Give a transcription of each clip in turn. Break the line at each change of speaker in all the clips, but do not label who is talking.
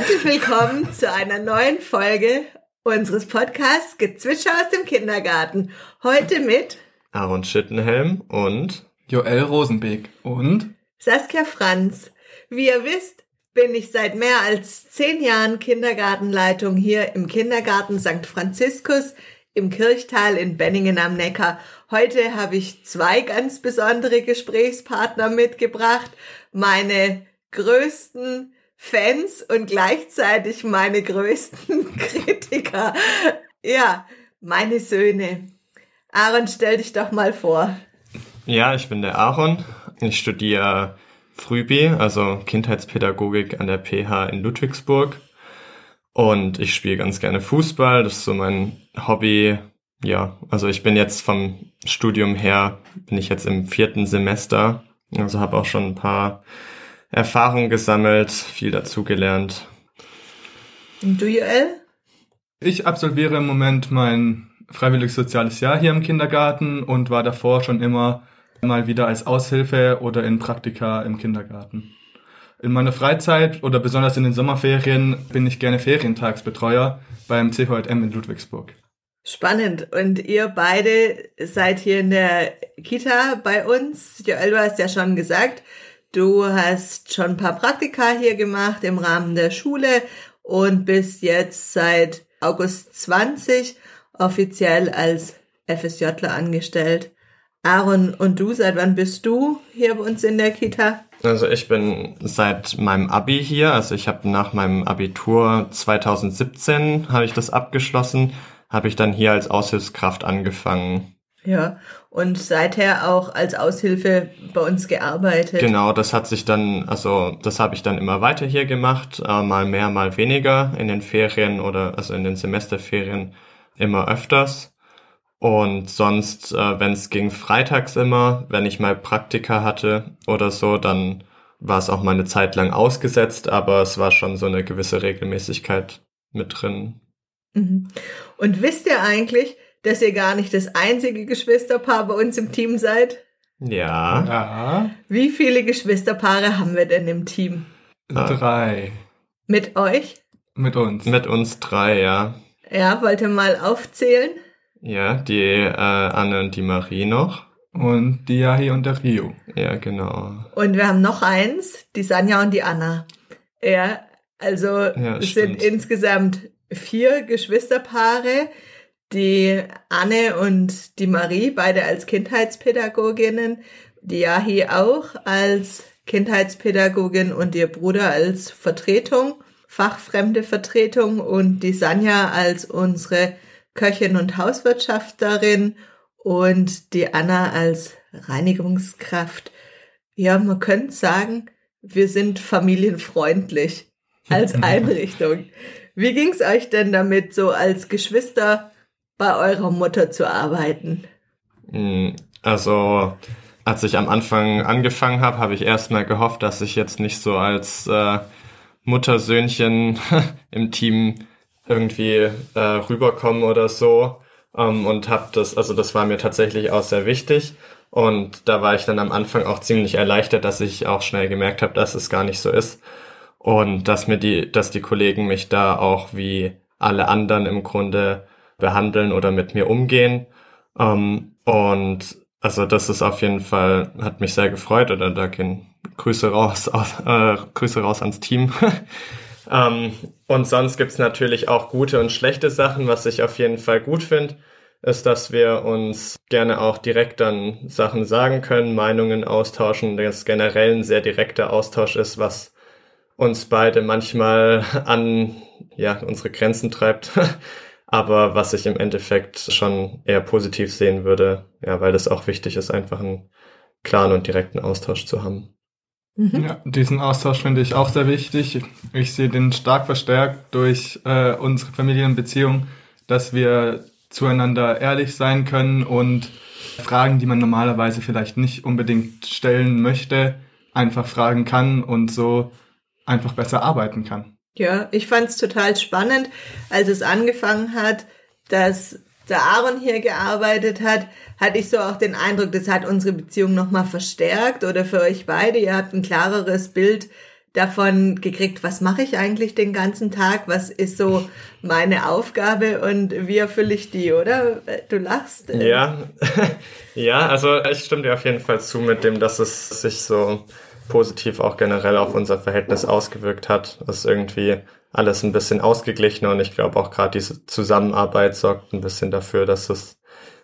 Herzlich willkommen zu einer neuen Folge unseres Podcasts Gezwitscher aus dem Kindergarten. Heute mit
Aaron Schittenhelm und
Joel Rosenbeek und
Saskia Franz. Wie ihr wisst, bin ich seit mehr als zehn Jahren Kindergartenleitung hier im Kindergarten St. Franziskus im Kirchtal in Benningen am Neckar. Heute habe ich zwei ganz besondere Gesprächspartner mitgebracht. Meine größten Fans und gleichzeitig meine größten Kritiker. Ja, meine Söhne. Aaron, stell dich doch mal vor.
Ja, ich bin der Aaron. Ich studiere Frühbi, also Kindheitspädagogik an der PH in Ludwigsburg. Und ich spiele ganz gerne Fußball. Das ist so mein Hobby. Ja, also ich bin jetzt vom Studium her, bin ich jetzt im vierten Semester. Also habe auch schon ein paar Erfahrungen gesammelt, viel dazugelernt.
Und du, Joel?
Ich absolviere im Moment mein freiwilliges soziales Jahr hier im Kindergarten und war davor schon immer mal wieder als Aushilfe oder in Praktika im Kindergarten. In meiner Freizeit oder besonders in den Sommerferien bin ich gerne Ferientagsbetreuer beim CVM in Ludwigsburg.
Spannend. Und ihr beide seid hier in der Kita bei uns. Joel, du hast ja schon gesagt, du hast schon ein paar Praktika hier gemacht im Rahmen der Schule und bist jetzt seit August 20 offiziell als FSJler angestellt. Aaron, und du, seit wann bist du hier bei uns in der Kita?
Also ich bin seit meinem Abi hier, also ich habe nach meinem Abitur 2017 habe ich das abgeschlossen, habe ich dann hier als Aushilfskraft angefangen.
Ja, und seither auch als Aushilfe bei uns gearbeitet.
Genau, das hat sich dann, also das habe ich dann immer weiter hier gemacht, äh, mal mehr, mal weniger in den Ferien oder also in den Semesterferien immer öfters. Und sonst, äh, wenn es ging, freitags immer, wenn ich mal Praktika hatte oder so, dann war es auch mal eine Zeit lang ausgesetzt, aber es war schon so eine gewisse Regelmäßigkeit mit drin.
Mhm. Und wisst ihr eigentlich, dass ihr gar nicht das einzige Geschwisterpaar bei uns im Team seid?
Ja.
Ja.
Wie viele Geschwisterpaare haben wir denn im Team?
Drei.
Mit euch?
Mit uns.
Mit uns drei, ja.
Ja, wollt ihr mal aufzählen?
Ja, die äh, Anne und die Marie noch.
Und die Yahi und der Rio.
Ja, genau.
Und wir haben noch eins, die Sanja und die Anna. Ja, also
Ja,
es
stimmt.
sind insgesamt vier Geschwisterpaare. Die Anne und die Marie, beide als Kindheitspädagoginnen. Die Yahi auch als Kindheitspädagogin und ihr Bruder als Vertretung, fachfremde Vertretung und die Sanja als unsere Köchin und Hauswirtschafterin und die Anna als Reinigungskraft. Ja, man könnte sagen, wir sind familienfreundlich als Einrichtung. Wie ging's euch denn damit, so als Geschwister bei eurer Mutter zu arbeiten?
Mm, Also, als ich am Anfang angefangen habe, habe ich erstmal gehofft, dass ich jetzt nicht so als äh, Muttersöhnchen im Team irgendwie äh, rüberkomme oder so. Ähm, und habe das, also das war mir tatsächlich auch sehr wichtig. Und da war ich dann am Anfang auch ziemlich erleichtert, dass ich auch schnell gemerkt habe, dass es gar nicht so ist. Und dass mir die, dass die Kollegen mich da auch wie alle anderen im Grunde behandeln oder mit mir umgehen. Ähm, und also das ist auf jeden Fall, hat mich sehr gefreut oder da gehen Grüße raus, aus, äh, Grüße raus ans Team. ähm, und sonst gibt's natürlich auch gute und schlechte Sachen. Was ich auf jeden Fall gut finde, ist, dass wir uns gerne auch direkt dann Sachen sagen können, Meinungen austauschen, dass generell ein sehr direkter Austausch ist, was uns beide manchmal an ja, unsere Grenzen treibt. Aber was ich im Endeffekt schon eher positiv sehen würde, ja, weil das auch wichtig ist, einfach einen klaren und direkten Austausch zu haben.
Ja, diesen Austausch finde ich auch sehr wichtig. Ich sehe den stark verstärkt durch äh, unsere Familienbeziehung, dass wir zueinander ehrlich sein können und Fragen, die man normalerweise vielleicht nicht unbedingt stellen möchte, einfach fragen kann und so einfach besser arbeiten kann.
Ja, ich fand's total spannend, als es angefangen hat, dass der Aaron hier gearbeitet hat, hatte ich so auch den Eindruck, das hat unsere Beziehung nochmal verstärkt oder für euch beide. Ihr habt ein klareres Bild davon gekriegt, was mache ich eigentlich den ganzen Tag, was ist so meine Aufgabe und wie erfülle ich die, oder? Du lachst.
Ja, ja, also ich stimme dir auf jeden Fall zu mit dem, dass es sich so positiv auch generell auf unser Verhältnis ausgewirkt hat. Das ist irgendwie alles ein bisschen ausgeglichener und ich glaube auch gerade diese Zusammenarbeit sorgt ein bisschen dafür, dass es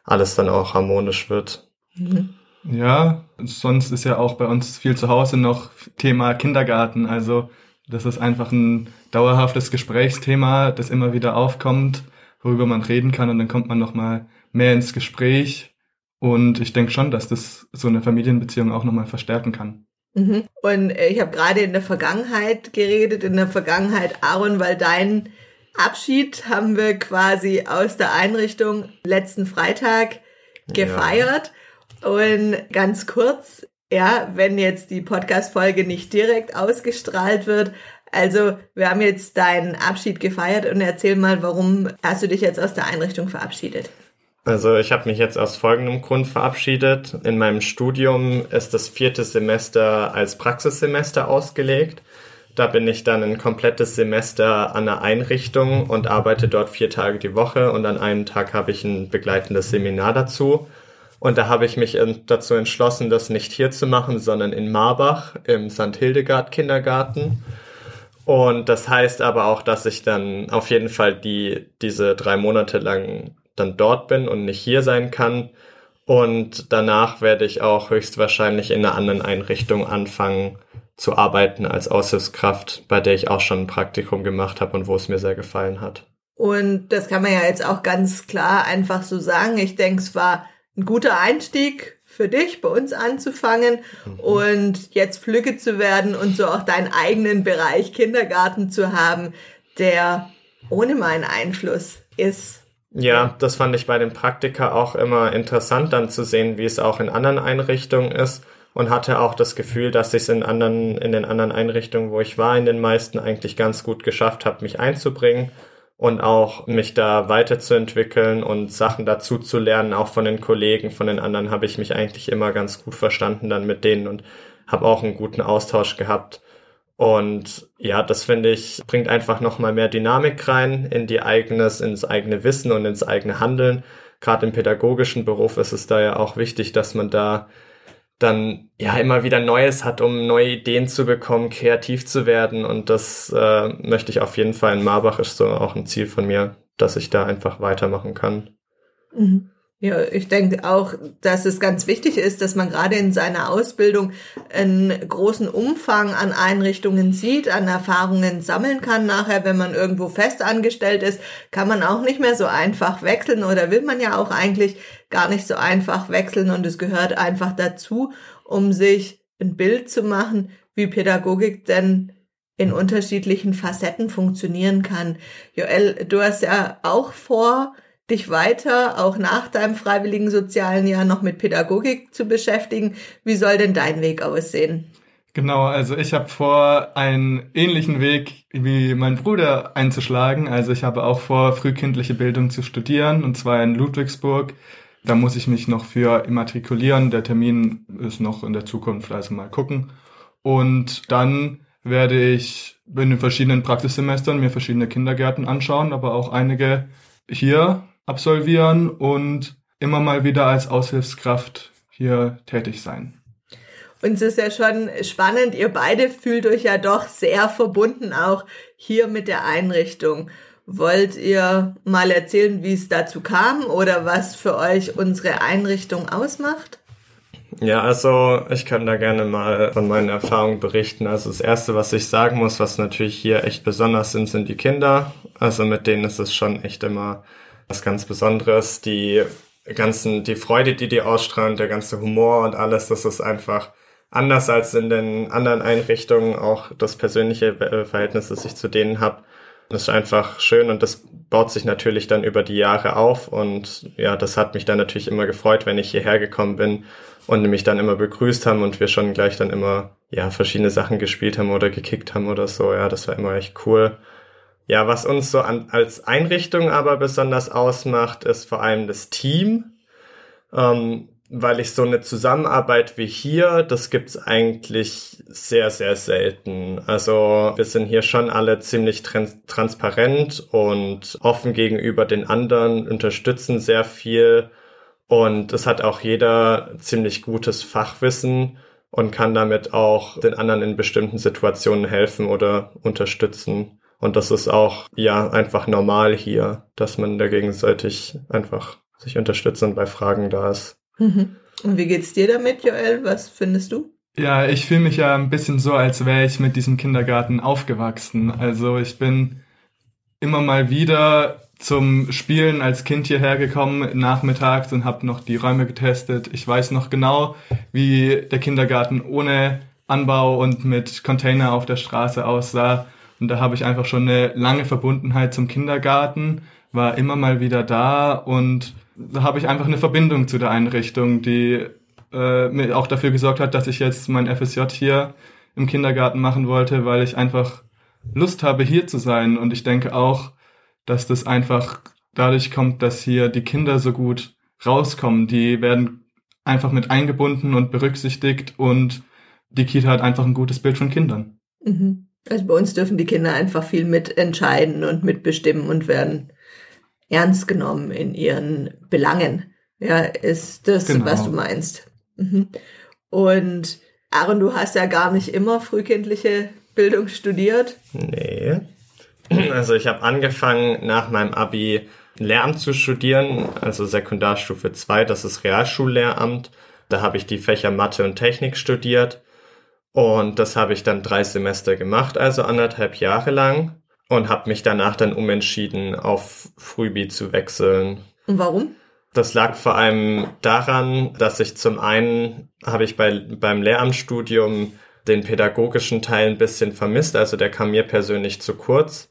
alles dann auch harmonisch wird.
Mhm. Ja, sonst ist ja auch bei uns viel zu Hause noch Thema Kindergarten. Also das ist einfach ein dauerhaftes Gesprächsthema, das immer wieder aufkommt, worüber man reden kann und dann kommt man noch mal mehr ins Gespräch. Und ich denke schon, dass das so eine Familienbeziehung auch noch mal verstärken kann.
Mhm. Und ich habe gerade in der Vergangenheit geredet, in der Vergangenheit, Aaron, weil dein Abschied haben wir quasi aus der Einrichtung letzten Freitag gefeiert. Ja. Und ganz kurz, ja, wenn jetzt die Podcast-Folge nicht direkt ausgestrahlt wird, also wir haben jetzt deinen Abschied gefeiert und erzähl mal, warum hast du dich jetzt aus der Einrichtung verabschiedet?
Also ich habe mich jetzt aus folgendem Grund verabschiedet. In meinem Studium ist das vierte Semester als Praxissemester ausgelegt. Da bin ich dann ein komplettes Semester an einer Einrichtung und arbeite dort vier Tage die Woche und an einem Tag habe ich ein begleitendes Seminar dazu. Und da habe ich mich dazu entschlossen, das nicht hier zu machen, sondern in Marbach im St. Hildegard Kindergarten. Und das heißt aber auch, dass ich dann auf jeden Fall die, diese drei Monate lang dann dort bin und nicht hier sein kann. Und danach werde ich auch höchstwahrscheinlich in einer anderen Einrichtung anfangen zu arbeiten als Aushilfskraft, bei der ich auch schon ein Praktikum gemacht habe und wo es mir sehr gefallen hat.
Und das kann man ja jetzt auch ganz klar einfach so sagen. Ich denke, es war ein guter Einstieg für dich, bei uns anzufangen mhm. und jetzt Flügge zu werden und so auch deinen eigenen Bereich Kindergarten zu haben, der ohne meinen Einfluss ist.
Ja, das fand ich bei den Praktika auch immer interessant, dann zu sehen, wie es auch in anderen Einrichtungen ist und hatte auch das Gefühl, dass ich es in anderen, in den anderen Einrichtungen, wo ich war, in den meisten eigentlich ganz gut geschafft habe, mich einzubringen und auch mich da weiterzuentwickeln und Sachen dazu zu lernen, auch von den Kollegen, von den anderen habe ich mich eigentlich immer ganz gut verstanden dann mit denen und habe auch einen guten Austausch gehabt. Und ja, das finde ich, bringt einfach nochmal mehr Dynamik rein in die eigenes, ins eigene Wissen und ins eigene Handeln. Gerade im pädagogischen Beruf ist es da ja auch wichtig, dass man da dann ja immer wieder Neues hat, um neue Ideen zu bekommen, kreativ zu werden. Und das äh, möchte ich auf jeden Fall in Marbach ist so auch ein Ziel von mir, dass ich da einfach weitermachen kann.
Mhm. Ja, ich denke auch, dass es ganz wichtig ist, dass man gerade in seiner Ausbildung einen großen Umfang an Einrichtungen sieht, an Erfahrungen sammeln kann. Nachher, wenn man irgendwo fest angestellt ist, kann man auch nicht mehr so einfach wechseln oder will man ja auch eigentlich gar nicht so einfach wechseln und es gehört einfach dazu, um sich ein Bild zu machen, wie Pädagogik denn in unterschiedlichen Facetten funktionieren kann. Joel, du hast ja auch vor, dich weiter, auch nach deinem freiwilligen sozialen Jahr, noch mit Pädagogik zu beschäftigen. Wie soll denn dein Weg aussehen?
Genau, also ich habe vor, einen ähnlichen Weg wie mein Bruder einzuschlagen. Also ich habe auch vor, frühkindliche Bildung zu studieren, und zwar in Ludwigsburg. Da muss ich mich noch für immatrikulieren. Der Termin ist noch in der Zukunft, also mal gucken. Und dann werde ich in den verschiedenen Praxissemestern mir verschiedene Kindergärten anschauen, aber auch einige hier absolvieren und immer mal wieder als Aushilfskraft hier tätig sein.
Und es ist ja schon spannend, ihr beide fühlt euch ja doch sehr verbunden auch hier mit der Einrichtung. Wollt ihr mal erzählen, wie es dazu kam oder was für euch unsere Einrichtung ausmacht?
Ja, also ich kann da gerne mal von meinen Erfahrungen berichten. Also das Erste, was ich sagen muss, was natürlich hier echt besonders sind, sind die Kinder. Also mit denen ist es schon echt immer was ganz Besonderes. Die ganzen, die Freude, die die ausstrahlen, der ganze Humor und alles, das ist einfach anders als in den anderen Einrichtungen. Auch das persönliche äh, Verhältnis, das ich zu denen habe, das ist einfach schön und das baut sich natürlich dann über die Jahre auf und ja, das hat mich dann natürlich immer gefreut, wenn ich hierher gekommen bin und mich dann immer begrüßt haben und wir schon gleich dann immer ja verschiedene Sachen gespielt haben oder gekickt haben oder so. Ja, das war immer echt cool. Ja, was uns so an, als Einrichtung aber besonders ausmacht, ist vor allem das Team. Ähm, weil ich so eine Zusammenarbeit wie hier, das gibt's eigentlich sehr, sehr selten. Also wir sind hier schon alle ziemlich trans transparent und offen gegenüber den anderen, unterstützen sehr viel und es hat auch jeder ziemlich gutes Fachwissen und kann damit auch den anderen in bestimmten Situationen helfen oder unterstützen. Und das ist auch, ja, einfach normal hier, dass man da gegenseitig einfach sich unterstützt und bei Fragen da ist.
Mhm. Und wie geht's dir damit, Joel? Was findest du?
Ja, ich fühle mich ja ein bisschen so, als wäre ich mit diesem Kindergarten aufgewachsen. Also ich bin immer mal wieder zum Spielen als Kind hierher gekommen nachmittags und habe noch die Räume getestet. Ich weiß noch genau, wie der Kindergarten ohne Anbau und mit Container auf der Straße aussah. Und da habe ich einfach schon eine lange Verbundenheit zum Kindergarten, war immer mal wieder da und da habe ich einfach eine Verbindung zu der Einrichtung, die äh, mir auch dafür gesorgt hat, dass ich jetzt mein FSJ hier im Kindergarten machen wollte, weil ich einfach Lust habe, hier zu sein. Und ich denke auch, dass das einfach dadurch kommt, dass hier die Kinder so gut rauskommen. Die werden einfach mit eingebunden und berücksichtigt und die Kita hat einfach ein gutes Bild von Kindern.
Mhm. Also bei uns dürfen die Kinder einfach viel mitentscheiden und mitbestimmen und werden ernst genommen in ihren Belangen. Ja, ist das, genau. was du meinst. Mhm. Und Aaron, du hast ja gar nicht immer frühkindliche Bildung studiert.
Nee. Also ich habe angefangen nach meinem Abi Lehramt zu studieren, also Sekundarstufe 2, das ist Realschullehramt. Da habe ich die Fächer Mathe und Technik studiert und das habe ich dann drei Semester gemacht, also anderthalb Jahre lang und habe mich danach dann umentschieden, auf Frühbi zu wechseln.
Und warum?
Das lag vor allem daran, dass ich zum einen habe ich bei, beim Lehramtsstudium den pädagogischen Teil ein bisschen vermisst, also der kam mir persönlich zu kurz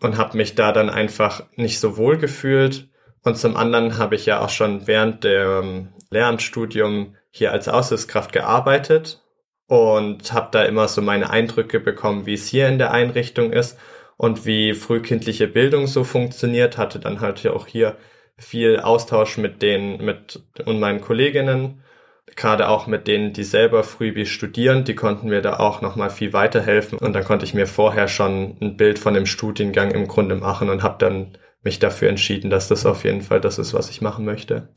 und habe mich da dann einfach nicht so wohl gefühlt. Und zum anderen habe ich ja auch schon während dem Lehramtsstudium hier als Aushilfskraft gearbeitet und habe da immer so meine Eindrücke bekommen, wie es hier in der Einrichtung ist und wie frühkindliche Bildung so funktioniert, hatte dann halt ja auch hier viel Austausch mit den, mit und meinen Kolleginnen, gerade auch mit denen, die selber Freebie studieren, die konnten mir da auch nochmal viel weiterhelfen und dann konnte ich mir vorher schon ein Bild von dem Studiengang im Grunde machen und habe dann mich dafür entschieden, dass das auf jeden Fall das ist, was ich machen möchte.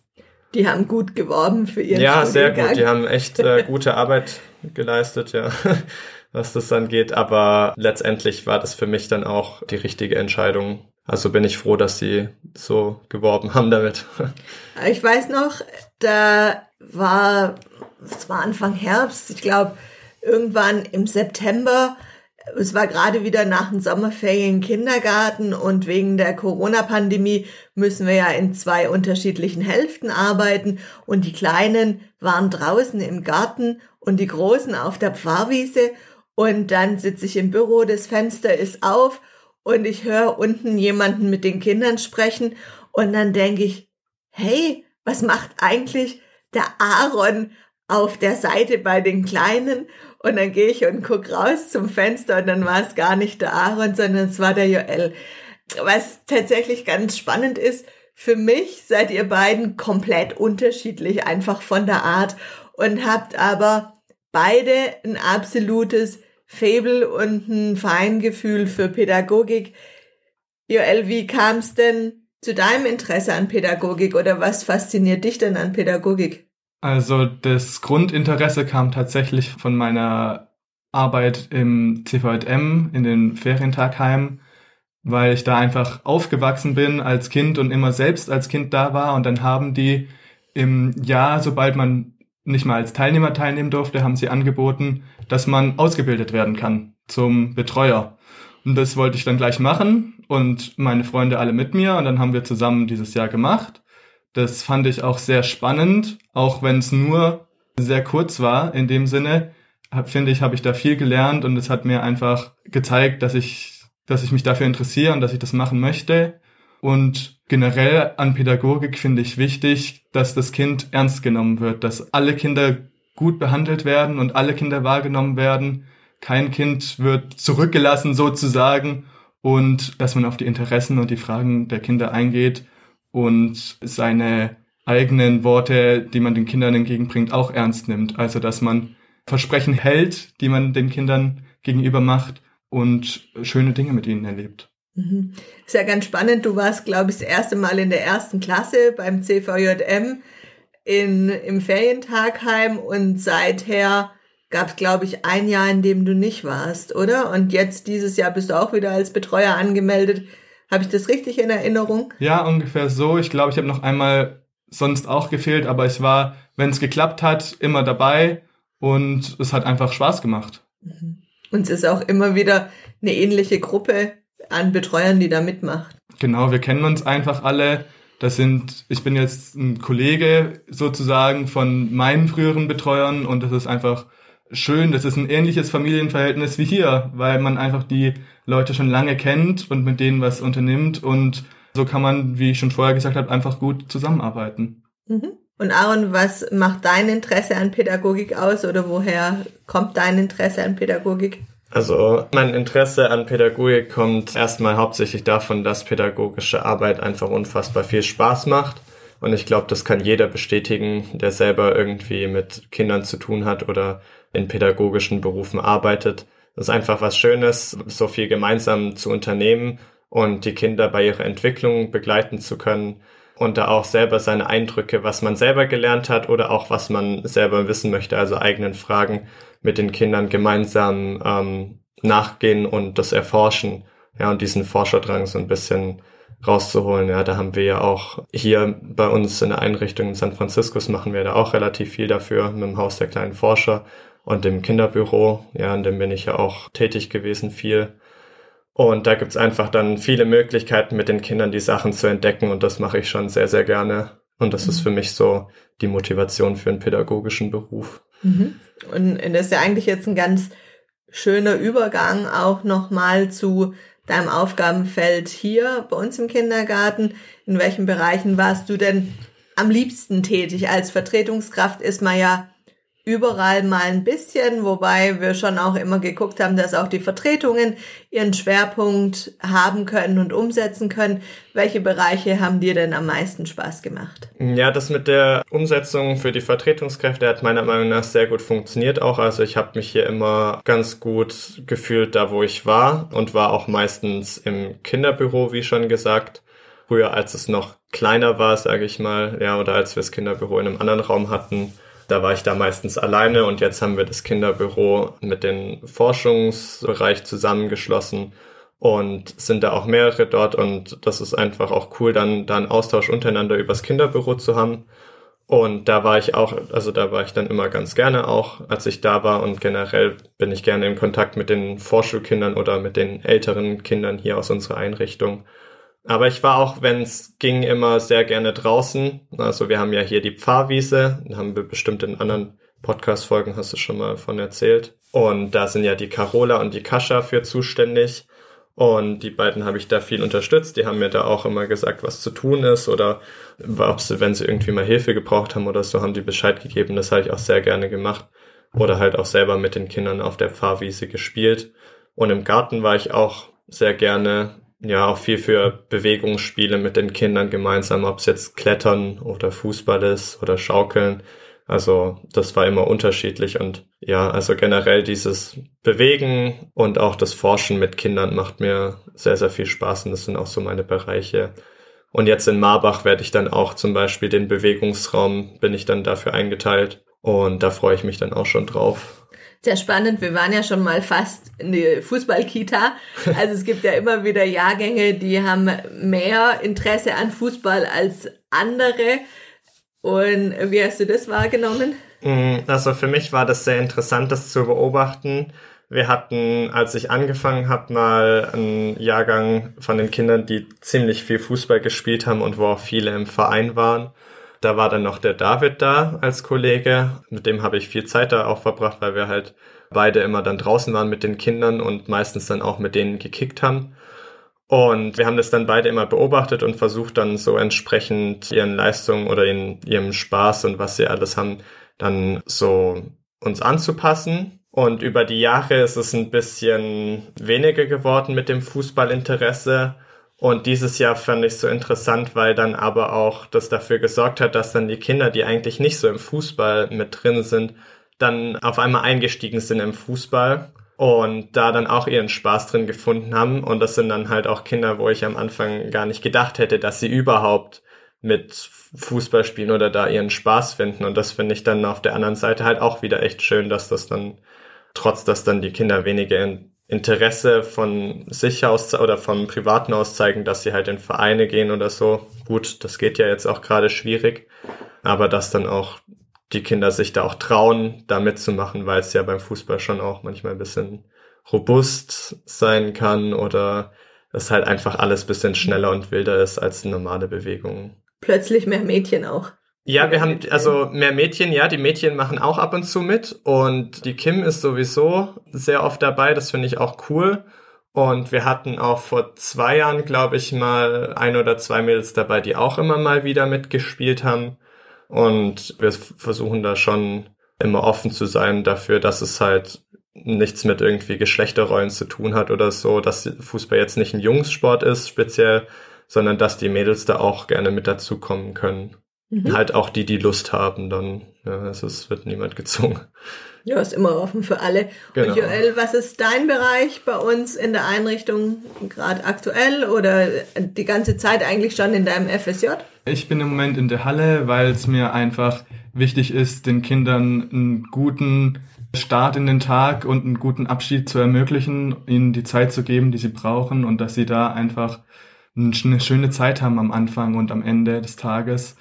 Die haben gut geworben für ihren
Ja, sehr gut. Die haben echt äh, gute Arbeit geleistet, ja. was das angeht. Aber letztendlich war das für mich dann auch die richtige Entscheidung. Also bin ich froh, dass sie so geworben haben damit.
Ich weiß noch, da war, es war Anfang Herbst, ich glaube, irgendwann im September, es war gerade wieder nach den Sommerferien Kindergarten und wegen der Corona-Pandemie müssen wir ja in zwei unterschiedlichen Hälften arbeiten und die Kleinen waren draußen im Garten und die Großen auf der Pfarrwiese und dann sitze ich im Büro, das Fenster ist auf und ich höre unten jemanden mit den Kindern sprechen und dann denke ich, hey, was macht eigentlich der Aaron auf der Seite bei den Kleinen? Und dann gehe ich und gucke raus zum Fenster und dann war es gar nicht der Aaron, sondern es war der Joel. Was tatsächlich ganz spannend ist, für mich seid ihr beiden komplett unterschiedlich, einfach von der Art und habt aber beide ein absolutes Fable und ein Feingefühl für Pädagogik. Joel, wie kam es denn zu deinem Interesse an Pädagogik oder was fasziniert dich denn an Pädagogik?
Also das Grundinteresse kam tatsächlich von meiner Arbeit im CVM in den Ferientagheimen, weil ich da einfach aufgewachsen bin als Kind und immer selbst als Kind da war und dann haben die im Jahr, sobald man nicht mal als Teilnehmer teilnehmen durfte, haben sie angeboten, dass man ausgebildet werden kann zum Betreuer. Und das wollte ich dann gleich machen und meine Freunde alle mit mir und dann haben wir zusammen dieses Jahr gemacht. Das fand ich auch sehr spannend, auch wenn es nur sehr kurz war in dem Sinne, finde ich, habe ich da viel gelernt und es hat mir einfach gezeigt, dass ich, dass ich mich dafür interessiere und dass ich das machen möchte. Und generell an Pädagogik finde ich wichtig, dass das Kind ernst genommen wird, dass alle Kinder gut behandelt werden und alle Kinder wahrgenommen werden. Kein Kind wird zurückgelassen sozusagen und dass man auf die Interessen und die Fragen der Kinder eingeht und seine eigenen Worte, die man den Kindern entgegenbringt, auch ernst nimmt. Also dass man Versprechen hält, die man den Kindern gegenüber macht und schöne Dinge mit ihnen erlebt.
Mhm. Ist ja ganz spannend. Du warst, glaube ich, das erste Mal in der ersten Klasse beim CVJM in, im Ferientagheim und seither gab es, glaube ich, ein Jahr, in dem du nicht warst, oder? Und jetzt dieses Jahr bist du auch wieder als Betreuer angemeldet. Habe ich das richtig in Erinnerung?
Ja, ungefähr so. Ich glaube, ich habe noch einmal sonst auch gefehlt, aber ich war, wenn es geklappt hat, immer dabei und es hat einfach Spaß gemacht.
Mhm. Und es ist auch immer wieder eine ähnliche Gruppe an Betreuern, die da mitmacht.
Genau, wir kennen uns einfach alle. Das sind, ich bin jetzt ein Kollege sozusagen von meinen früheren Betreuern und das ist einfach schön. Das ist ein ähnliches Familienverhältnis wie hier, weil man einfach die Leute schon lange kennt und mit denen was unternimmt und so kann man, wie ich schon vorher gesagt habe, einfach gut zusammenarbeiten.
Mhm. Und Aaron, was macht dein Interesse an Pädagogik aus oder woher kommt dein Interesse an Pädagogik?
Also mein Interesse an Pädagogik kommt erstmal hauptsächlich davon, dass pädagogische Arbeit einfach unfassbar viel Spaß macht. Und ich glaube, das kann jeder bestätigen, der selber irgendwie mit Kindern zu tun hat oder in pädagogischen Berufen arbeitet. Das ist einfach was Schönes, so viel gemeinsam zu unternehmen und die Kinder bei ihrer Entwicklung begleiten zu können und da auch selber seine Eindrücke, was man selber gelernt hat oder auch was man selber wissen möchte, also eigenen Fragen mit den Kindern gemeinsam ähm, nachgehen und das erforschen. Ja, und diesen Forscherdrang so ein bisschen rauszuholen. Ja, da haben wir ja auch hier bei uns in der Einrichtung in San Francisco machen wir da auch relativ viel dafür mit dem Haus der kleinen Forscher und dem Kinderbüro. Ja, in dem bin ich ja auch tätig gewesen viel. Und da gibt's einfach dann viele Möglichkeiten, mit den Kindern die Sachen zu entdecken und das mache ich schon sehr, sehr gerne. Und das mhm. ist für mich so die Motivation für einen pädagogischen Beruf.
Mhm. Und das ist ja eigentlich jetzt ein ganz schöner Übergang auch nochmal zu deinem Aufgabenfeld hier bei uns im Kindergarten. In welchen Bereichen warst du denn am liebsten tätig? Als Vertretungskraft ist man ja überall mal ein bisschen, wobei wir schon auch immer geguckt haben, dass auch die Vertretungen ihren Schwerpunkt haben können und umsetzen können. Welche Bereiche haben dir denn am meisten Spaß gemacht?
Ja, das mit der Umsetzung für die Vertretungskräfte hat meiner Meinung nach sehr gut funktioniert auch. Also ich habe mich hier immer ganz gut gefühlt, da wo ich war und war auch meistens im Kinderbüro, wie schon gesagt. Früher, als es noch kleiner war, sage ich mal, ja, oder als wir das Kinderbüro in einem anderen Raum hatten, da war ich da meistens alleine und jetzt haben wir das Kinderbüro mit dem Forschungsbereich zusammengeschlossen und sind da auch mehrere dort und das ist einfach auch cool, dann da einen Austausch untereinander übers Kinderbüro zu haben. Und da war ich auch, also da war ich dann immer ganz gerne auch, als ich da war und generell bin ich gerne in Kontakt mit den Vorschulkindern oder mit den älteren Kindern hier aus unserer Einrichtung. Aber ich war auch, wenn es ging, immer sehr gerne draußen. Also wir haben ja hier die Pfarrwiese, haben wir bestimmt in anderen Podcast-Folgen, hast du schon mal von erzählt. Und da sind ja die Carola und die Kascha für zuständig. Und die beiden habe ich da viel unterstützt. Die haben mir da auch immer gesagt, was zu tun ist oder ob sie, wenn sie irgendwie mal Hilfe gebraucht haben oder so, haben die Bescheid gegeben. Das habe ich auch sehr gerne gemacht. Oder halt auch selber mit den Kindern auf der Pfarrwiese gespielt. Und im Garten war ich auch sehr gerne ja auch viel für Bewegungsspiele mit den Kindern gemeinsam, ob es jetzt Klettern oder Fußball ist oder Schaukeln. Also das war immer unterschiedlich und ja, also generell dieses Bewegen und auch das Forschen mit Kindern macht mir sehr, sehr viel Spaß und das sind auch so meine Bereiche. Und jetzt in Marbach werde ich dann auch zum Beispiel den Bewegungsraum, bin ich dann dafür eingeteilt und da freue ich mich dann auch schon drauf
sehr spannend. Wir waren ja schon mal fast in die Fußballkita. Also es gibt ja immer wieder Jahrgänge, die haben mehr Interesse an Fußball als andere. Und wie hast du das wahrgenommen?
Mm, also für mich war das sehr interessant, das zu beobachten. Wir hatten, als ich angefangen habe, mal einen Jahrgang von den Kindern, die ziemlich viel Fußball gespielt haben und wo auch viele im Verein waren. Da war dann noch der David da als Kollege. Mit dem habe ich viel Zeit da auch verbracht, weil wir halt beide immer dann draußen waren mit den Kindern und meistens dann auch mit denen gekickt haben. Und wir haben das dann beide immer beobachtet und versucht dann so entsprechend ihren Leistungen oder in ihrem Spaß und was sie alles haben, dann so uns anzupassen. Und über die Jahre ist es ein bisschen weniger geworden mit dem Fußballinteresse. Und dieses Jahr fand ich so interessant, weil dann aber auch das dafür gesorgt hat, dass dann die Kinder, die eigentlich nicht so im Fußball mit drin sind, dann auf einmal eingestiegen sind im Fußball und da dann auch ihren Spaß drin gefunden haben. Und das sind dann halt auch Kinder, wo ich am Anfang gar nicht gedacht hätte, dass sie überhaupt mit Fußball spielen oder da ihren Spaß finden. Und das finde ich dann auf der anderen Seite halt auch wieder echt schön, dass das dann, trotz dass dann die Kinder weniger Interesse von sich aus oder vom Privaten aus zeigen, dass sie halt in Vereine gehen oder so. Gut, das geht ja jetzt auch gerade schwierig, aber dass dann auch die Kinder sich da auch trauen, da mitzumachen, weil es ja beim Fußball schon auch manchmal ein bisschen robust sein kann oder es halt einfach alles bisschen schneller und wilder ist als normale Bewegungen.
Plötzlich mehr Mädchen auch.
Ja, wir haben also mehr Mädchen, ja, die Mädchen machen auch ab und zu mit und die Kim ist sowieso sehr oft dabei, das finde ich auch cool. Und wir hatten auch vor zwei Jahren, glaube ich, mal ein oder zwei Mädels dabei, die auch immer mal wieder mitgespielt haben. Und wir versuchen da schon immer offen zu sein dafür, dass es halt nichts mit irgendwie Geschlechterrollen zu tun hat oder so, dass Fußball jetzt nicht ein Jungssport ist speziell, sondern dass die Mädels da auch gerne mit dazukommen können. Mhm. Halt auch die, die Lust haben, dann. Ja, also es wird niemand gezwungen.
Ja, ist immer offen für alle. Genau. Und Joel, was ist dein Bereich bei uns in der Einrichtung gerade aktuell oder die ganze Zeit eigentlich schon in deinem FSJ?
Ich bin im Moment in der Halle, weil es mir einfach wichtig ist, den Kindern einen guten Start in den Tag und einen guten Abschied zu ermöglichen, ihnen die Zeit zu geben, die sie brauchen und dass sie da einfach eine schöne Zeit haben am Anfang und am Ende des Tages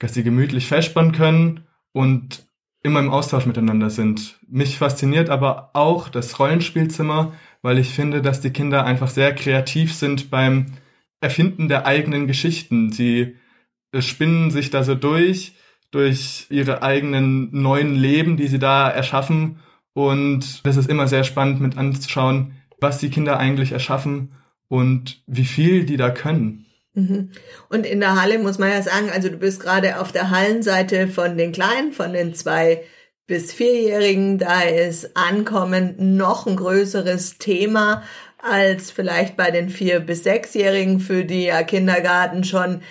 dass sie gemütlich festspannen können und immer im Austausch miteinander sind. Mich fasziniert aber auch das Rollenspielzimmer, weil ich finde, dass die Kinder einfach sehr kreativ sind beim Erfinden der eigenen Geschichten. Sie spinnen sich da so durch, durch ihre eigenen neuen Leben, die sie da erschaffen. Und das ist immer sehr spannend mit anzuschauen, was die Kinder eigentlich erschaffen und wie viel die da können.
Mhm. Und in der Halle muss man ja sagen, also du bist gerade auf der Hallenseite von den Kleinen, von den zwei bis vierjährigen, da ist Ankommen noch ein größeres Thema als vielleicht bei den vier bis sechsjährigen, für die ja Kindergarten schon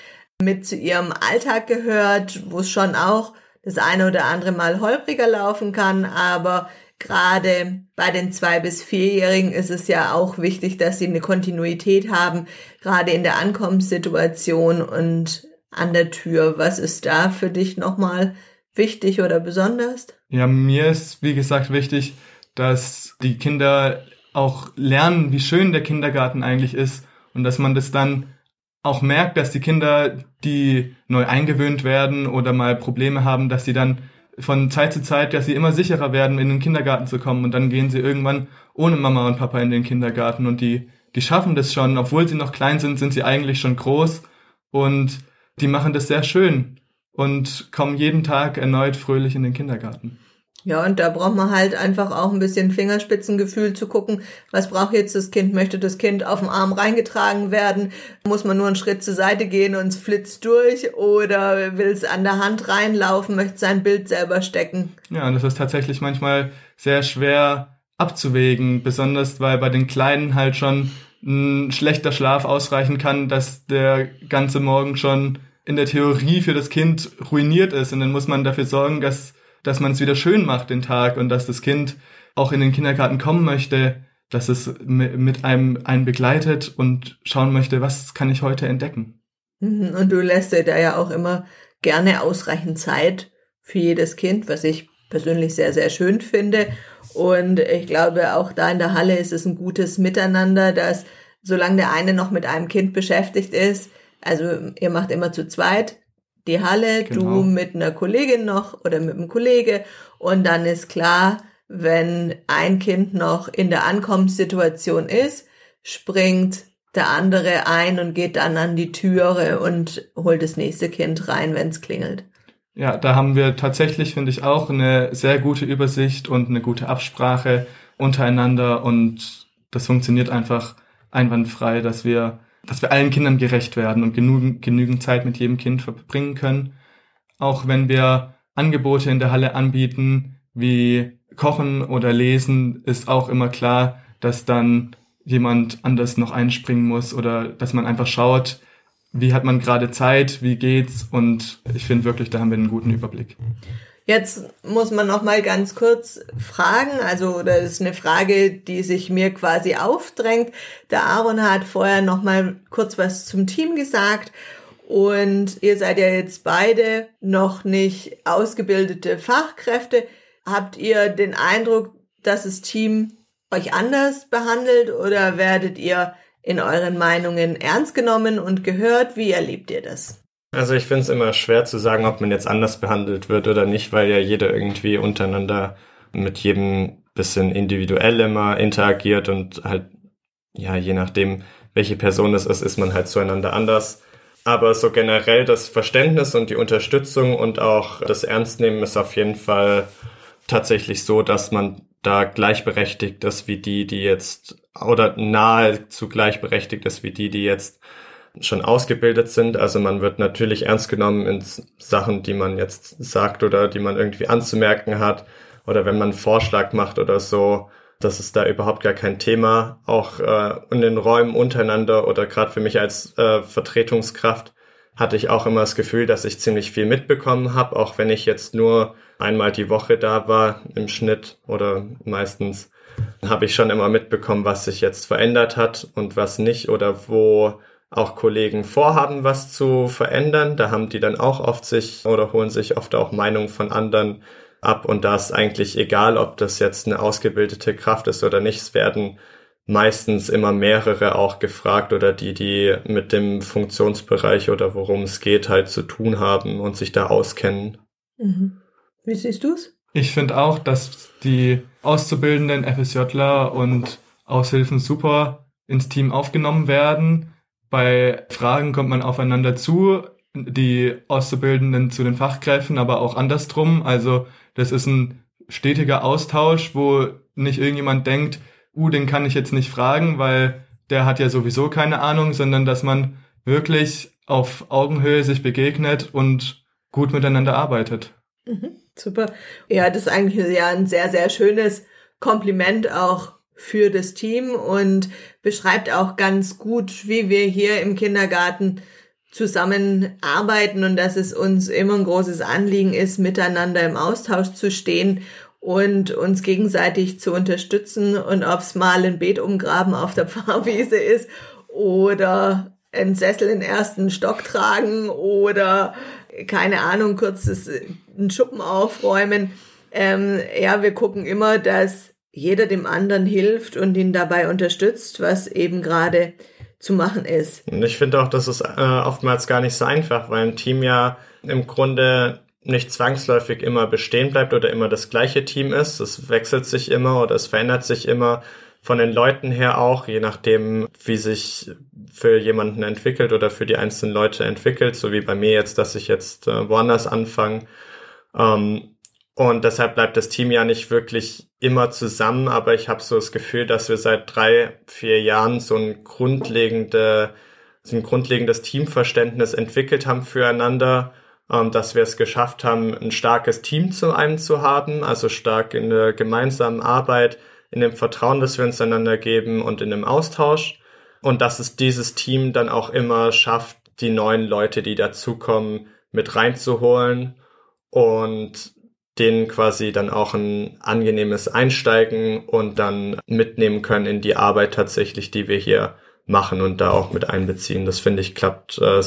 mit zu ihrem Alltag gehört, wo es schon auch das eine oder andere Mal holpriger laufen kann, aber Gerade bei den zwei bis vierjährigen ist es ja auch wichtig, dass sie eine Kontinuität haben, gerade in der Ankommenssituation und an der Tür. Was ist da für dich nochmal wichtig oder besonders?
Ja, mir ist, wie gesagt, wichtig, dass die Kinder auch lernen, wie schön der Kindergarten eigentlich ist und dass man das dann auch merkt, dass die Kinder, die neu eingewöhnt werden oder mal Probleme haben, dass sie dann von Zeit zu Zeit, dass sie immer sicherer werden, in den Kindergarten zu kommen. Und dann gehen sie irgendwann ohne Mama und Papa in den Kindergarten. Und die, die schaffen das schon, obwohl sie noch klein sind, sind sie eigentlich schon groß. Und die machen das sehr schön und kommen jeden Tag erneut fröhlich in den Kindergarten.
Ja, und da braucht man halt einfach auch ein bisschen Fingerspitzengefühl zu gucken, was braucht jetzt das Kind? Möchte das Kind auf dem Arm reingetragen werden? Muss man nur einen Schritt zur Seite gehen und es flitzt durch? Oder will es an der Hand reinlaufen, möchte sein Bild selber stecken?
Ja, und das ist tatsächlich manchmal sehr schwer abzuwägen, besonders weil bei den Kleinen halt schon ein schlechter Schlaf ausreichen kann, dass der ganze Morgen schon in der Theorie für das Kind ruiniert ist. Und dann muss man dafür sorgen, dass dass man es wieder schön macht, den Tag, und dass das Kind auch in den Kindergarten kommen möchte, dass es mit einem einen begleitet und schauen möchte, was kann ich heute entdecken.
Mhm, und du lässt dir da ja auch immer gerne ausreichend Zeit für jedes Kind, was ich persönlich sehr, sehr schön finde. Und ich glaube, auch da in der Halle ist es ein gutes Miteinander, dass solange der eine noch mit einem Kind beschäftigt ist, also ihr macht immer zu zweit, die Halle, genau. du mit einer Kollegin noch oder mit einem Kollege und dann ist klar, wenn ein Kind noch in der Ankommenssituation ist, springt der andere ein und geht dann an die Türe und holt das nächste Kind rein, wenn es klingelt.
Ja, da haben wir tatsächlich, finde ich, auch eine sehr gute Übersicht und eine gute Absprache untereinander und das funktioniert einfach einwandfrei, dass wir dass wir allen Kindern gerecht werden und genügend, genügend Zeit mit jedem Kind verbringen können. Auch wenn wir Angebote in der Halle anbieten, wie Kochen oder Lesen, ist auch immer klar, dass dann jemand anders noch einspringen muss oder dass man einfach schaut, wie hat man gerade Zeit, wie geht's und ich finde wirklich, da haben wir einen guten Überblick.
Jetzt muss man noch mal ganz kurz fragen, also das ist eine Frage, die sich mir quasi aufdrängt. Der Aaron hat vorher noch mal kurz was zum Team gesagt und ihr seid ja jetzt beide noch nicht ausgebildete Fachkräfte. Habt ihr den Eindruck, dass das Team euch anders behandelt oder werdet ihr in euren Meinungen ernst genommen und gehört? Wie erlebt ihr das?
Also ich finde es immer schwer zu sagen, ob man jetzt anders behandelt wird oder nicht, weil ja jeder irgendwie untereinander mit jedem bisschen individuell immer interagiert und halt, ja, je nachdem, welche Person es ist, ist man halt zueinander anders. Aber so generell das Verständnis und die Unterstützung und auch das Ernstnehmen ist auf jeden Fall tatsächlich so, dass man da gleichberechtigt ist wie die, die jetzt, oder nahezu gleichberechtigt ist wie die, die jetzt schon ausgebildet sind. Also man wird natürlich ernst genommen in Sachen, die man jetzt sagt oder die man irgendwie anzumerken hat. Oder wenn man einen Vorschlag macht oder so, das ist da überhaupt gar kein Thema. Auch äh, in den Räumen untereinander oder gerade für mich als äh, Vertretungskraft hatte ich auch immer das Gefühl, dass ich ziemlich viel mitbekommen habe, auch wenn ich jetzt nur einmal die Woche da war im Schnitt oder meistens habe ich schon immer mitbekommen, was sich jetzt verändert hat und was nicht oder wo auch Kollegen vorhaben, was zu verändern. Da haben die dann auch oft sich oder holen sich oft auch Meinungen von anderen ab. Und da ist eigentlich egal, ob das jetzt eine ausgebildete Kraft ist oder nicht. Es werden meistens immer mehrere auch gefragt oder die, die mit dem Funktionsbereich oder worum es geht, halt zu tun haben und sich da auskennen.
Mhm. Wie siehst du's?
Ich finde auch, dass die auszubildenden FSJler und Aushilfen super ins Team aufgenommen werden bei Fragen kommt man aufeinander zu, die Auszubildenden zu den Fachkräften, aber auch andersrum. Also das ist ein stetiger Austausch, wo nicht irgendjemand denkt, uh, den kann ich jetzt nicht fragen, weil der hat ja sowieso keine Ahnung, sondern dass man wirklich auf Augenhöhe sich begegnet und gut miteinander arbeitet.
Mhm, super. Ja, das ist eigentlich ja ein sehr, sehr schönes Kompliment auch für das Team und beschreibt auch ganz gut, wie wir hier im Kindergarten zusammenarbeiten und dass es uns immer ein großes Anliegen ist, miteinander im Austausch zu stehen und uns gegenseitig zu unterstützen und ob es mal ein Beet umgraben auf der Pfarrwiese ist oder einen Sessel in den ersten Stock tragen oder keine Ahnung, kurzes einen Schuppen aufräumen. Ähm, ja, wir gucken immer, dass jeder dem anderen hilft und ihn dabei unterstützt, was eben gerade zu machen ist.
Und ich finde auch, das ist äh, oftmals gar nicht so einfach, weil ein Team ja im Grunde nicht zwangsläufig immer bestehen bleibt oder immer das gleiche Team ist. Es wechselt sich immer oder es verändert sich immer von den Leuten her auch, je nachdem, wie sich für jemanden entwickelt oder für die einzelnen Leute entwickelt, so wie bei mir jetzt, dass ich jetzt äh, woanders anfange. Ähm, und deshalb bleibt das Team ja nicht wirklich immer zusammen, aber ich habe so das Gefühl, dass wir seit drei, vier Jahren so ein grundlegende, so ein grundlegendes Teamverständnis entwickelt haben füreinander, ähm, dass wir es geschafft haben, ein starkes Team zu einem zu haben, also stark in der gemeinsamen Arbeit, in dem Vertrauen, das wir uns einander geben und in dem Austausch. Und dass es dieses Team dann auch immer schafft, die neuen Leute, die dazukommen, mit reinzuholen und denen quasi dann auch ein angenehmes Einsteigen und dann mitnehmen können in die Arbeit tatsächlich, die wir hier machen und da auch mit einbeziehen. Das finde ich klappt äh,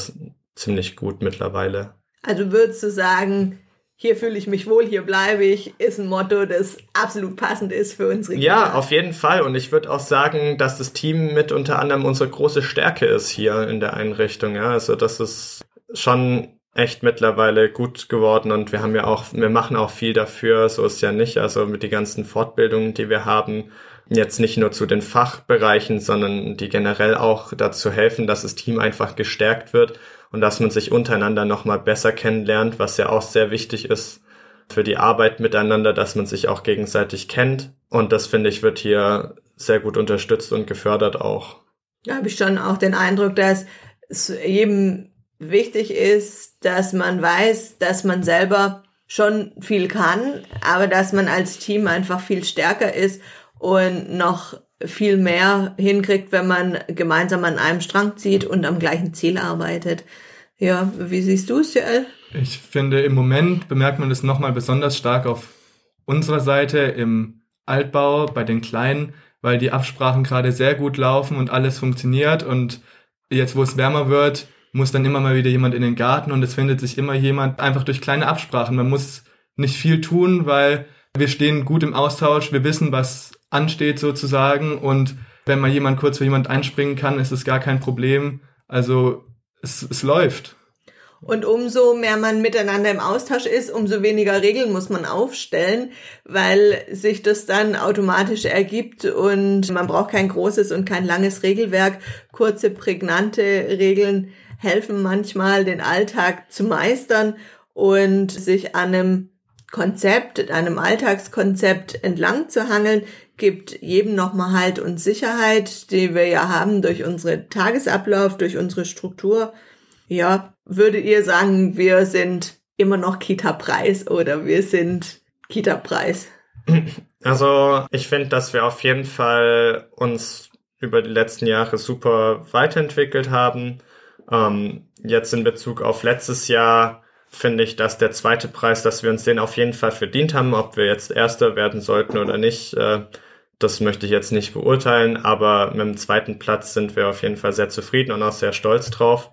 ziemlich gut mittlerweile.
Also würdest du sagen, hier fühle ich mich wohl, hier bleibe ich, ist ein Motto, das absolut passend ist für unsere
Kinder. Ja, auf jeden Fall. Und ich würde auch sagen, dass das Team mit unter anderem unsere große Stärke ist hier in der Einrichtung. Ja, also das ist schon echt mittlerweile gut geworden und wir haben ja auch, wir machen auch viel dafür, so ist ja nicht, also mit den ganzen Fortbildungen, die wir haben, jetzt nicht nur zu den Fachbereichen, sondern die generell auch dazu helfen, dass das Team einfach gestärkt wird und dass man sich untereinander nochmal besser kennenlernt, was ja auch sehr wichtig ist für die Arbeit miteinander, dass man sich auch gegenseitig kennt und das finde ich wird hier sehr gut unterstützt und gefördert auch.
Da habe ich schon auch den Eindruck, dass es jedem wichtig ist, dass man weiß, dass man selber schon viel kann, aber dass man als Team einfach viel stärker ist und noch viel mehr hinkriegt, wenn man gemeinsam an einem Strang zieht und am gleichen Ziel arbeitet. Ja, wie siehst du es, Joel?
Ich finde, im Moment bemerkt man das nochmal besonders stark auf unserer Seite im Altbau bei den Kleinen, weil die Absprachen gerade sehr gut laufen und alles funktioniert und jetzt, wo es wärmer wird, muss dann immer mal wieder jemand in den Garten und es findet sich immer jemand einfach durch kleine Absprachen. Man muss nicht viel tun, weil wir stehen gut im Austausch, wir wissen, was ansteht sozusagen und wenn mal jemand kurz für jemand einspringen kann, ist es gar kein Problem. Also es, es läuft.
Und umso mehr man miteinander im Austausch ist, umso weniger Regeln muss man aufstellen, weil sich das dann automatisch ergibt und man braucht kein großes und kein langes Regelwerk. Kurze, prägnante Regeln helfen manchmal, den Alltag zu meistern und sich an einem Konzept, einem Alltagskonzept entlang zu hangeln, gibt jedem nochmal Halt und Sicherheit, die wir ja haben durch unsere Tagesablauf, durch unsere Struktur. Ja, würdet ihr sagen, wir sind immer noch Kita-Preis oder wir sind Kita-Preis?
Also ich finde, dass wir auf jeden Fall uns über die letzten Jahre super weiterentwickelt haben. Ähm, jetzt in Bezug auf letztes Jahr finde ich, dass der zweite Preis, dass wir uns den auf jeden Fall verdient haben, ob wir jetzt Erster werden sollten oder nicht, äh, das möchte ich jetzt nicht beurteilen, aber mit dem zweiten Platz sind wir auf jeden Fall sehr zufrieden und auch sehr stolz drauf.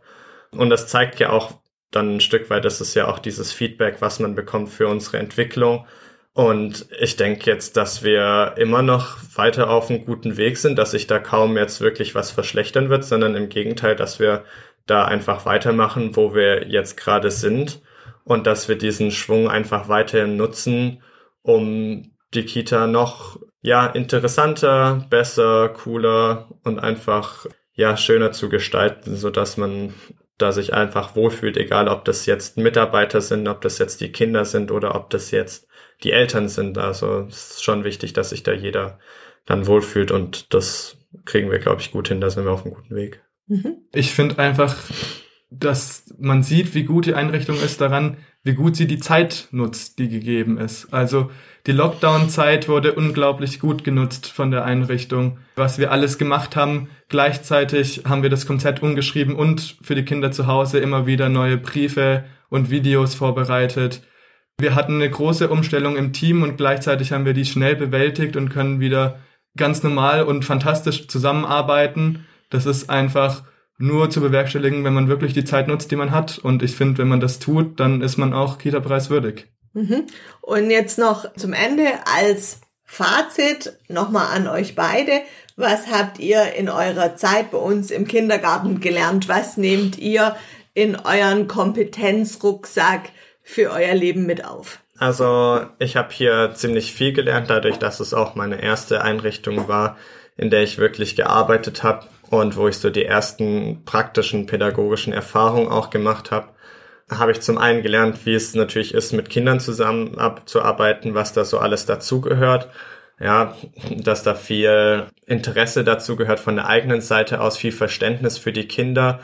Und das zeigt ja auch dann ein Stück weit, das ist ja auch dieses Feedback, was man bekommt für unsere Entwicklung. Und ich denke jetzt, dass wir immer noch weiter auf einem guten Weg sind, dass sich da kaum jetzt wirklich was verschlechtern wird, sondern im Gegenteil, dass wir da einfach weitermachen, wo wir jetzt gerade sind und dass wir diesen Schwung einfach weiterhin nutzen, um die Kita noch ja interessanter, besser, cooler und einfach ja schöner zu gestalten, so dass man da sich einfach wohlfühlt, egal ob das jetzt Mitarbeiter sind, ob das jetzt die Kinder sind oder ob das jetzt die Eltern sind. Also es ist schon wichtig, dass sich da jeder dann wohlfühlt und das kriegen wir, glaube ich, gut hin. Da sind wir auf einem guten Weg.
Mhm. Ich finde einfach, dass man sieht, wie gut die Einrichtung ist daran, wie gut sie die Zeit nutzt, die gegeben ist. Also die Lockdown-Zeit wurde unglaublich gut genutzt von der Einrichtung. Was wir alles gemacht haben, gleichzeitig haben wir das Konzept umgeschrieben und für die Kinder zu Hause immer wieder neue Briefe und Videos vorbereitet. Wir hatten eine große Umstellung im Team und gleichzeitig haben wir die schnell bewältigt und können wieder ganz normal und fantastisch zusammenarbeiten. Das ist einfach nur zu bewerkstelligen, wenn man wirklich die Zeit nutzt, die man hat. Und ich finde, wenn man das tut, dann ist man auch Kita-Preis würdig.
Mhm. Und jetzt noch zum Ende als Fazit nochmal an euch beide. Was habt ihr in eurer Zeit bei uns im Kindergarten gelernt? Was nehmt ihr in euren Kompetenzrucksack für euer Leben mit auf?
Also ich habe hier ziemlich viel gelernt, dadurch, dass es auch meine erste Einrichtung war, in der ich wirklich gearbeitet habe und wo ich so die ersten praktischen pädagogischen Erfahrungen auch gemacht habe, habe ich zum einen gelernt, wie es natürlich ist, mit Kindern zusammenzuarbeiten, was da so alles dazugehört. Ja, dass da viel Interesse dazu gehört von der eigenen Seite aus, viel Verständnis für die Kinder.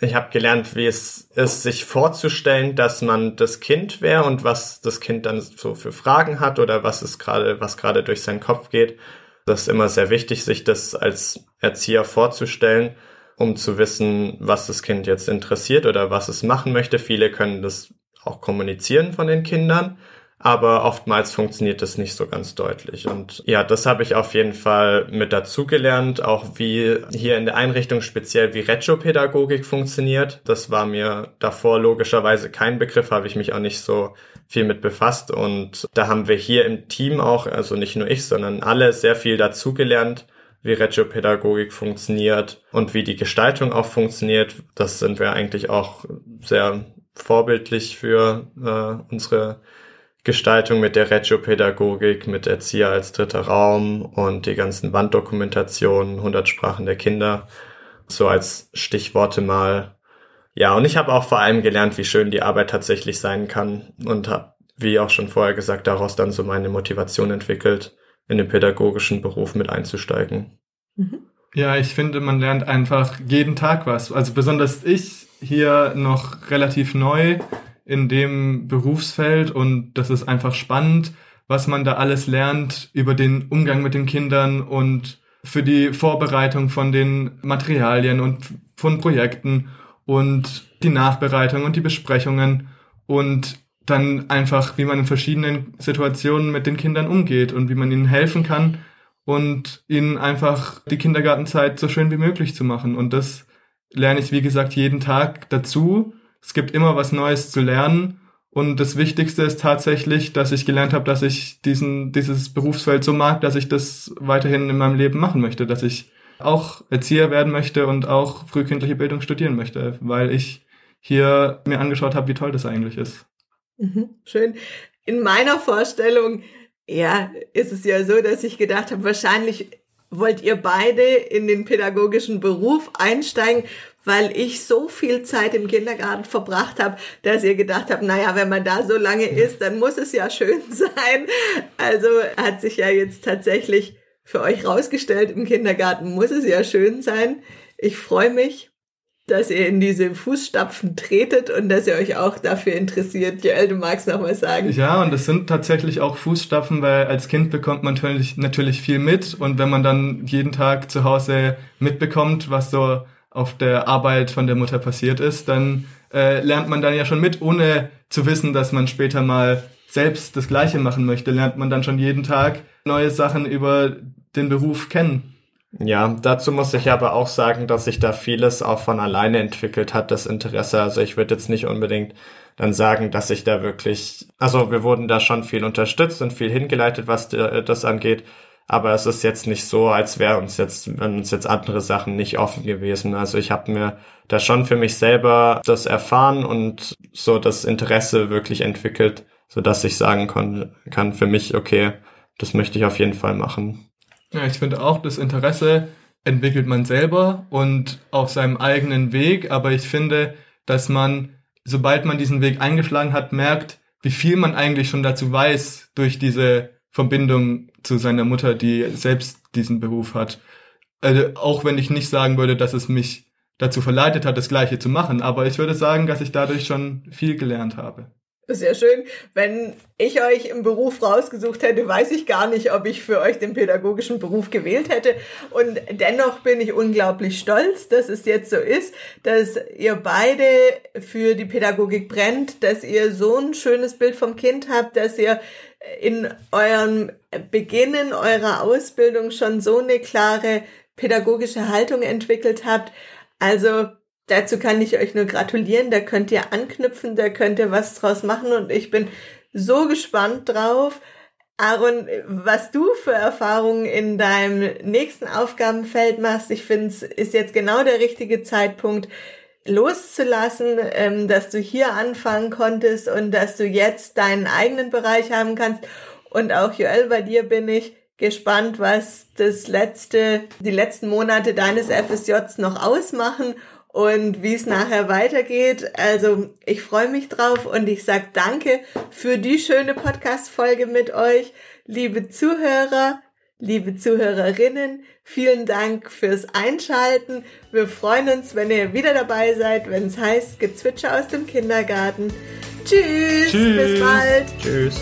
Ich habe gelernt, wie es ist, sich vorzustellen, dass man das Kind wäre und was das Kind dann so für Fragen hat oder was es gerade, was gerade durch seinen Kopf geht das ist immer sehr wichtig, sich das als Erzieher vorzustellen, um zu wissen, was das Kind jetzt interessiert oder was es machen möchte. Viele können das auch kommunizieren von den Kindern, aber oftmals funktioniert das nicht so ganz deutlich. Und ja, das habe ich auf jeden Fall mit dazugelernt, auch wie hier in der Einrichtung speziell wie Retropädagogik funktioniert. Das war mir davor logischerweise kein Begriff, habe ich mich auch nicht so viel mit befasst und da haben wir hier im Team auch, also nicht nur ich, sondern alle sehr viel dazugelernt, wie Regiopädagogik funktioniert und wie die Gestaltung auch funktioniert. Das sind wir eigentlich auch sehr vorbildlich für äh, unsere Gestaltung mit der Regiopädagogik, mit Erzieher als dritter Raum und die ganzen Wanddokumentationen, 100 Sprachen der Kinder, so als Stichworte mal ja, und ich habe auch vor allem gelernt, wie schön die Arbeit tatsächlich sein kann und habe, wie auch schon vorher gesagt, daraus dann so meine Motivation entwickelt, in den pädagogischen Beruf mit einzusteigen.
Mhm. Ja, ich finde, man lernt einfach jeden Tag was. Also besonders ich hier noch relativ neu in dem Berufsfeld und das ist einfach spannend, was man da alles lernt über den Umgang mit den Kindern und für die Vorbereitung von den Materialien und von Projekten und die Nachbereitung und die Besprechungen und dann einfach, wie man in verschiedenen Situationen mit den Kindern umgeht und wie man ihnen helfen kann und ihnen einfach die Kindergartenzeit so schön wie möglich zu machen. Und das lerne ich, wie gesagt, jeden Tag dazu. Es gibt immer was Neues zu lernen. Und das Wichtigste ist tatsächlich, dass ich gelernt habe, dass ich diesen, dieses Berufsfeld so mag, dass ich das weiterhin in meinem Leben machen möchte, dass ich auch Erzieher werden möchte und auch frühkindliche Bildung studieren möchte, weil ich hier mir angeschaut habe, wie toll das eigentlich ist.
Mhm, schön. In meiner Vorstellung, ja, ist es ja so, dass ich gedacht habe, wahrscheinlich wollt ihr beide in den pädagogischen Beruf einsteigen, weil ich so viel Zeit im Kindergarten verbracht habe, dass ihr gedacht habt, naja, wenn man da so lange ist, dann muss es ja schön sein. Also hat sich ja jetzt tatsächlich für euch rausgestellt, im Kindergarten muss es ja schön sein. Ich freue mich dass ihr in diese Fußstapfen tretet und dass ihr euch auch dafür interessiert. Joel, du magst noch was sagen.
Ja, und das sind tatsächlich auch Fußstapfen, weil als Kind bekommt man natürlich, natürlich viel mit und wenn man dann jeden Tag zu Hause mitbekommt, was so auf der Arbeit von der Mutter passiert ist, dann äh, lernt man dann ja schon mit, ohne zu wissen, dass man später mal selbst das Gleiche machen möchte, lernt man dann schon jeden Tag neue Sachen über den Beruf kennen.
Ja, dazu muss ich aber auch sagen, dass sich da vieles auch von alleine entwickelt hat, das Interesse. Also ich würde jetzt nicht unbedingt dann sagen, dass ich da wirklich, also wir wurden da schon viel unterstützt und viel hingeleitet, was das angeht. Aber es ist jetzt nicht so, als wäre uns jetzt, wenn uns jetzt andere Sachen nicht offen gewesen. Also ich habe mir da schon für mich selber das erfahren und so das Interesse wirklich entwickelt, so dass ich sagen kann, kann für mich, okay, das möchte ich auf jeden Fall machen.
Ja, ich finde auch, das Interesse entwickelt man selber und auf seinem eigenen Weg, aber ich finde, dass man, sobald man diesen Weg eingeschlagen hat, merkt, wie viel man eigentlich schon dazu weiß durch diese Verbindung zu seiner Mutter, die selbst diesen Beruf hat. Also auch wenn ich nicht sagen würde, dass es mich dazu verleitet hat, das Gleiche zu machen, aber ich würde sagen, dass ich dadurch schon viel gelernt habe.
Sehr schön. Wenn ich euch im Beruf rausgesucht hätte, weiß ich gar nicht, ob ich für euch den pädagogischen Beruf gewählt hätte. Und dennoch bin ich unglaublich stolz, dass es jetzt so ist, dass ihr beide für die Pädagogik brennt, dass ihr so ein schönes Bild vom Kind habt, dass ihr in eurem Beginnen eurer Ausbildung schon so eine klare pädagogische Haltung entwickelt habt. Also dazu kann ich euch nur gratulieren. Da könnt ihr anknüpfen, da könnt ihr was draus machen und ich bin so gespannt drauf. Aaron, was du für Erfahrungen in deinem nächsten Aufgabenfeld machst, ich finde, es ist jetzt genau der richtige Zeitpunkt loszulassen, ähm, dass du hier anfangen konntest und dass du jetzt deinen eigenen Bereich haben kannst. Und auch Joel, bei dir bin ich gespannt, was das letzte, die letzten Monate deines FSJs noch ausmachen und wie es nachher weitergeht. Also ich freue mich drauf und ich sag danke für die schöne Podcast-Folge mit euch, liebe Zuhörer. Liebe Zuhörerinnen, vielen Dank fürs Einschalten. Wir freuen uns, wenn ihr wieder dabei seid, wenn es heißt Gezwitscher aus dem Kindergarten. Tschüss, Tschüss. bis bald.
Tschüss.